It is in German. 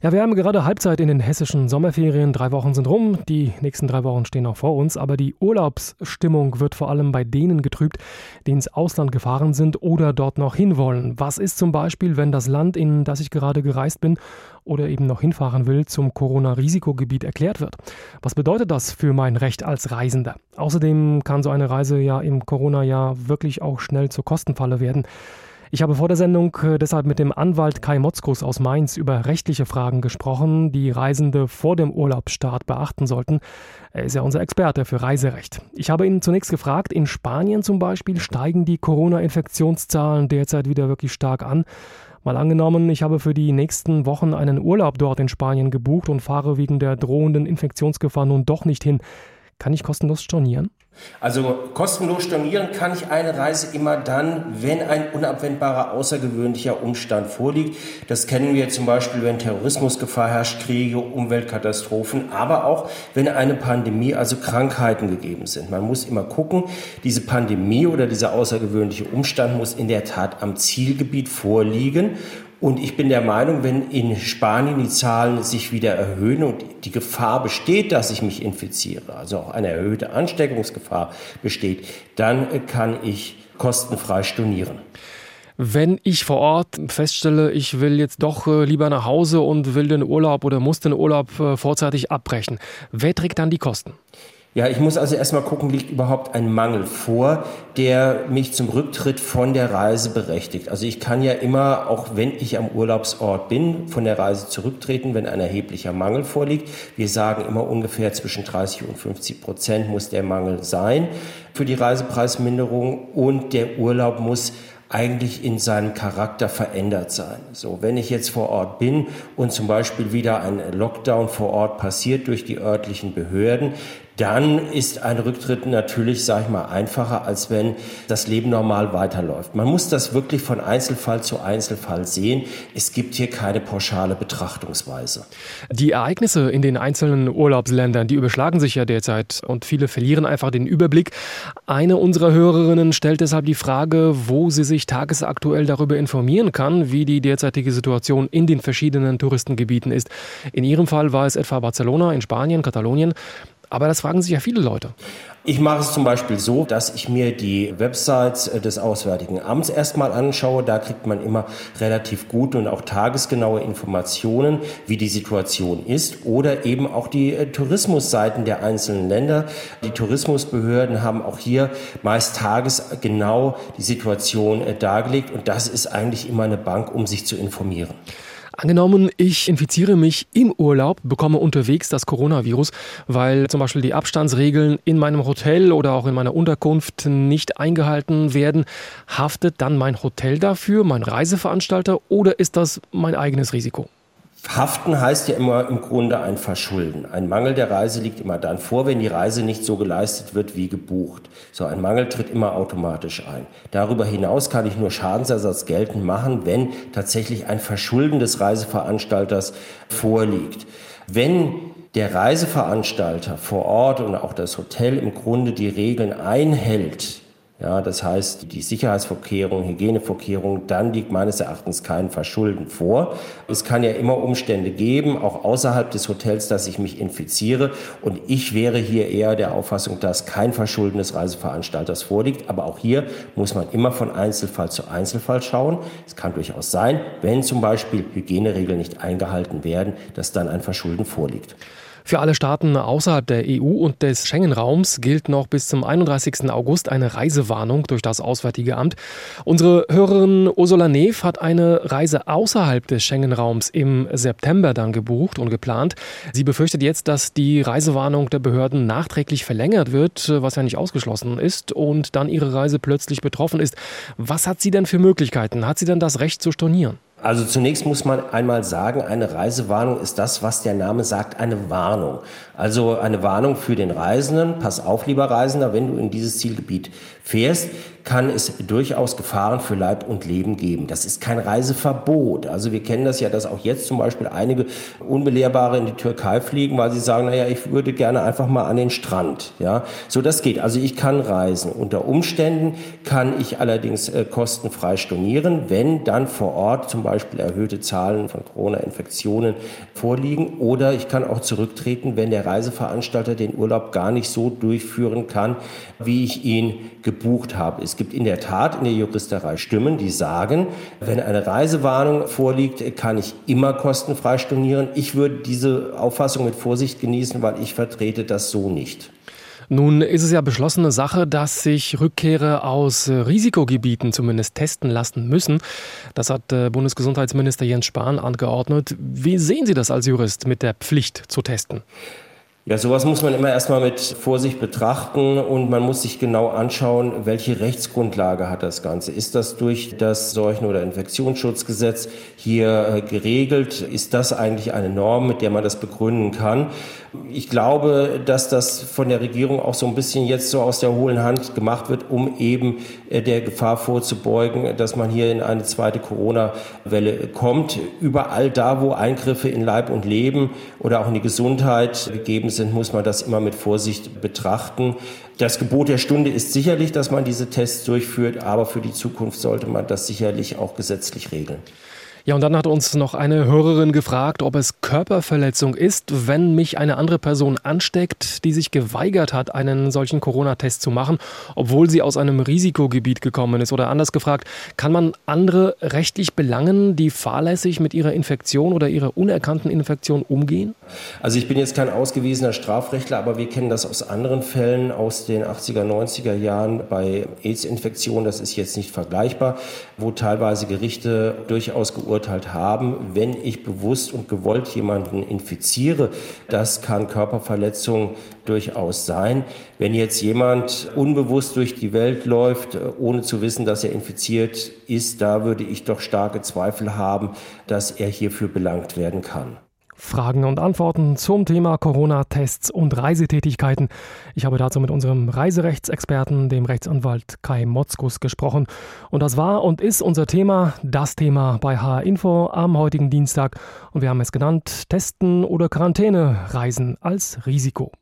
Ja, wir haben gerade Halbzeit in den hessischen Sommerferien. Drei Wochen sind rum. Die nächsten drei Wochen stehen noch vor uns. Aber die Urlaubsstimmung wird vor allem bei denen getrübt, die ins Ausland gefahren sind oder dort noch hinwollen. Was ist zum Beispiel, wenn das Land, in das ich gerade gereist bin oder eben noch hinfahren will, zum Corona-Risikogebiet erklärt wird? Was bedeutet das für mein Recht als Reisender? Außerdem kann so eine Reise ja im Corona-Jahr wirklich auch schnell zur Kostenfalle werden. Ich habe vor der Sendung äh, deshalb mit dem Anwalt Kai Motzkus aus Mainz über rechtliche Fragen gesprochen, die Reisende vor dem Urlaubsstart beachten sollten. Er ist ja unser Experte für Reiserecht. Ich habe ihn zunächst gefragt, in Spanien zum Beispiel steigen die Corona-Infektionszahlen derzeit wieder wirklich stark an. Mal angenommen, ich habe für die nächsten Wochen einen Urlaub dort in Spanien gebucht und fahre wegen der drohenden Infektionsgefahr nun doch nicht hin. Kann ich kostenlos stornieren? Also kostenlos stornieren kann ich eine Reise immer dann, wenn ein unabwendbarer außergewöhnlicher Umstand vorliegt. Das kennen wir zum Beispiel, wenn Terrorismusgefahr herrscht, Kriege, Umweltkatastrophen, aber auch wenn eine Pandemie, also Krankheiten gegeben sind. Man muss immer gucken, diese Pandemie oder dieser außergewöhnliche Umstand muss in der Tat am Zielgebiet vorliegen und ich bin der Meinung, wenn in Spanien die Zahlen sich wieder erhöhen und die Gefahr besteht, dass ich mich infiziere, also auch eine erhöhte Ansteckungsgefahr besteht, dann kann ich kostenfrei stornieren. Wenn ich vor Ort feststelle, ich will jetzt doch äh, lieber nach Hause und will den Urlaub oder muss den Urlaub äh, vorzeitig abbrechen, wer trägt dann die Kosten? Ja, ich muss also erstmal gucken, liegt überhaupt ein Mangel vor, der mich zum Rücktritt von der Reise berechtigt. Also ich kann ja immer, auch wenn ich am Urlaubsort bin, von der Reise zurücktreten, wenn ein erheblicher Mangel vorliegt. Wir sagen immer ungefähr zwischen 30 und 50 Prozent muss der Mangel sein für die Reisepreisminderung und der Urlaub muss eigentlich in seinem Charakter verändert sein. So, wenn ich jetzt vor Ort bin und zum Beispiel wieder ein Lockdown vor Ort passiert durch die örtlichen Behörden, dann ist ein Rücktritt natürlich, sage ich mal, einfacher, als wenn das Leben normal weiterläuft. Man muss das wirklich von Einzelfall zu Einzelfall sehen. Es gibt hier keine pauschale Betrachtungsweise. Die Ereignisse in den einzelnen Urlaubsländern, die überschlagen sich ja derzeit und viele verlieren einfach den Überblick. Eine unserer Hörerinnen stellt deshalb die Frage, wo sie sich tagesaktuell darüber informieren kann, wie die derzeitige Situation in den verschiedenen Touristengebieten ist. In ihrem Fall war es etwa Barcelona in Spanien, Katalonien. Aber das fragen sich ja viele Leute. Ich mache es zum Beispiel so, dass ich mir die Websites äh, des Auswärtigen Amts erstmal anschaue. Da kriegt man immer relativ gute und auch tagesgenaue Informationen, wie die Situation ist. Oder eben auch die äh, Tourismusseiten der einzelnen Länder. Die Tourismusbehörden haben auch hier meist tagesgenau die Situation äh, dargelegt. Und das ist eigentlich immer eine Bank, um sich zu informieren. Angenommen, ich infiziere mich im Urlaub, bekomme unterwegs das Coronavirus, weil zum Beispiel die Abstandsregeln in meinem Hotel oder auch in meiner Unterkunft nicht eingehalten werden. Haftet dann mein Hotel dafür, mein Reiseveranstalter oder ist das mein eigenes Risiko? Haften heißt ja immer im Grunde ein Verschulden. Ein Mangel der Reise liegt immer dann vor, wenn die Reise nicht so geleistet wird wie gebucht. So ein Mangel tritt immer automatisch ein. Darüber hinaus kann ich nur Schadensersatz geltend machen, wenn tatsächlich ein Verschulden des Reiseveranstalters vorliegt. Wenn der Reiseveranstalter vor Ort und auch das Hotel im Grunde die Regeln einhält, ja, das heißt, die Sicherheitsvorkehrungen, Hygienevorkehrungen, dann liegt meines Erachtens kein Verschulden vor. Es kann ja immer Umstände geben, auch außerhalb des Hotels, dass ich mich infiziere. Und ich wäre hier eher der Auffassung, dass kein Verschulden des Reiseveranstalters vorliegt. Aber auch hier muss man immer von Einzelfall zu Einzelfall schauen. Es kann durchaus sein, wenn zum Beispiel Hygieneregeln nicht eingehalten werden, dass dann ein Verschulden vorliegt. Für alle Staaten außerhalb der EU und des Schengen-Raums gilt noch bis zum 31. August eine Reisewarnung durch das Auswärtige Amt. Unsere Hörerin Ursula Neef hat eine Reise außerhalb des Schengen-Raums im September dann gebucht und geplant. Sie befürchtet jetzt, dass die Reisewarnung der Behörden nachträglich verlängert wird, was ja nicht ausgeschlossen ist, und dann ihre Reise plötzlich betroffen ist. Was hat sie denn für Möglichkeiten? Hat sie denn das Recht zu stornieren? Also zunächst muss man einmal sagen, eine Reisewarnung ist das, was der Name sagt, eine Warnung. Also eine Warnung für den Reisenden. Pass auf, lieber Reisender, wenn du in dieses Zielgebiet fährst, kann es durchaus Gefahren für Leib und Leben geben. Das ist kein Reiseverbot. Also wir kennen das ja, dass auch jetzt zum Beispiel einige Unbelehrbare in die Türkei fliegen, weil sie sagen, naja, ich würde gerne einfach mal an den Strand. Ja, so das geht. Also ich kann reisen. Unter Umständen kann ich allerdings äh, kostenfrei stornieren, wenn dann vor Ort zum Beispiel erhöhte Zahlen von Corona-Infektionen vorliegen. Oder ich kann auch zurücktreten, wenn der Reiseveranstalter den Urlaub gar nicht so durchführen kann, wie ich ihn gebucht habe. Es gibt in der Tat in der Juristerei Stimmen, die sagen, wenn eine Reisewarnung vorliegt, kann ich immer kostenfrei stornieren. Ich würde diese Auffassung mit Vorsicht genießen, weil ich vertrete das so nicht. Nun ist es ja beschlossene Sache, dass sich Rückkehrer aus Risikogebieten zumindest testen lassen müssen. Das hat äh, Bundesgesundheitsminister Jens Spahn angeordnet. Wie sehen Sie das als Jurist mit der Pflicht zu testen? Ja, sowas muss man immer erstmal mit Vorsicht betrachten und man muss sich genau anschauen, welche Rechtsgrundlage hat das Ganze. Ist das durch das Seuchen- oder Infektionsschutzgesetz hier äh, geregelt? Ist das eigentlich eine Norm, mit der man das begründen kann? Ich glaube, dass das von der Regierung auch so ein bisschen jetzt so aus der hohlen Hand gemacht wird, um eben äh, der Gefahr vorzubeugen, dass man hier in eine zweite Corona-Welle kommt. Überall da, wo Eingriffe in Leib und Leben oder auch in die Gesundheit gegeben sind, muss man das immer mit Vorsicht betrachten. Das Gebot der Stunde ist sicherlich, dass man diese Tests durchführt, aber für die Zukunft sollte man das sicherlich auch gesetzlich regeln. Ja, und dann hat uns noch eine Hörerin gefragt, ob es Körperverletzung ist, wenn mich eine andere Person ansteckt, die sich geweigert hat, einen solchen Corona-Test zu machen, obwohl sie aus einem Risikogebiet gekommen ist. Oder anders gefragt, kann man andere rechtlich belangen, die fahrlässig mit ihrer Infektion oder ihrer unerkannten Infektion umgehen? Also ich bin jetzt kein ausgewiesener Strafrechtler, aber wir kennen das aus anderen Fällen aus den 80er, 90er Jahren bei AIDS-Infektionen. Das ist jetzt nicht vergleichbar, wo teilweise Gerichte durchaus geurteilt geurteilt haben, wenn ich bewusst und gewollt jemanden infiziere, das kann Körperverletzung durchaus sein. Wenn jetzt jemand unbewusst durch die Welt läuft, ohne zu wissen, dass er infiziert ist, da würde ich doch starke Zweifel haben, dass er hierfür belangt werden kann. Fragen und Antworten zum Thema Corona-Tests und Reisetätigkeiten. Ich habe dazu mit unserem Reiserechtsexperten, dem Rechtsanwalt Kai Motzkus, gesprochen. Und das war und ist unser Thema, das Thema bei HR Info am heutigen Dienstag. Und wir haben es genannt, Testen oder Quarantäne, Reisen als Risiko.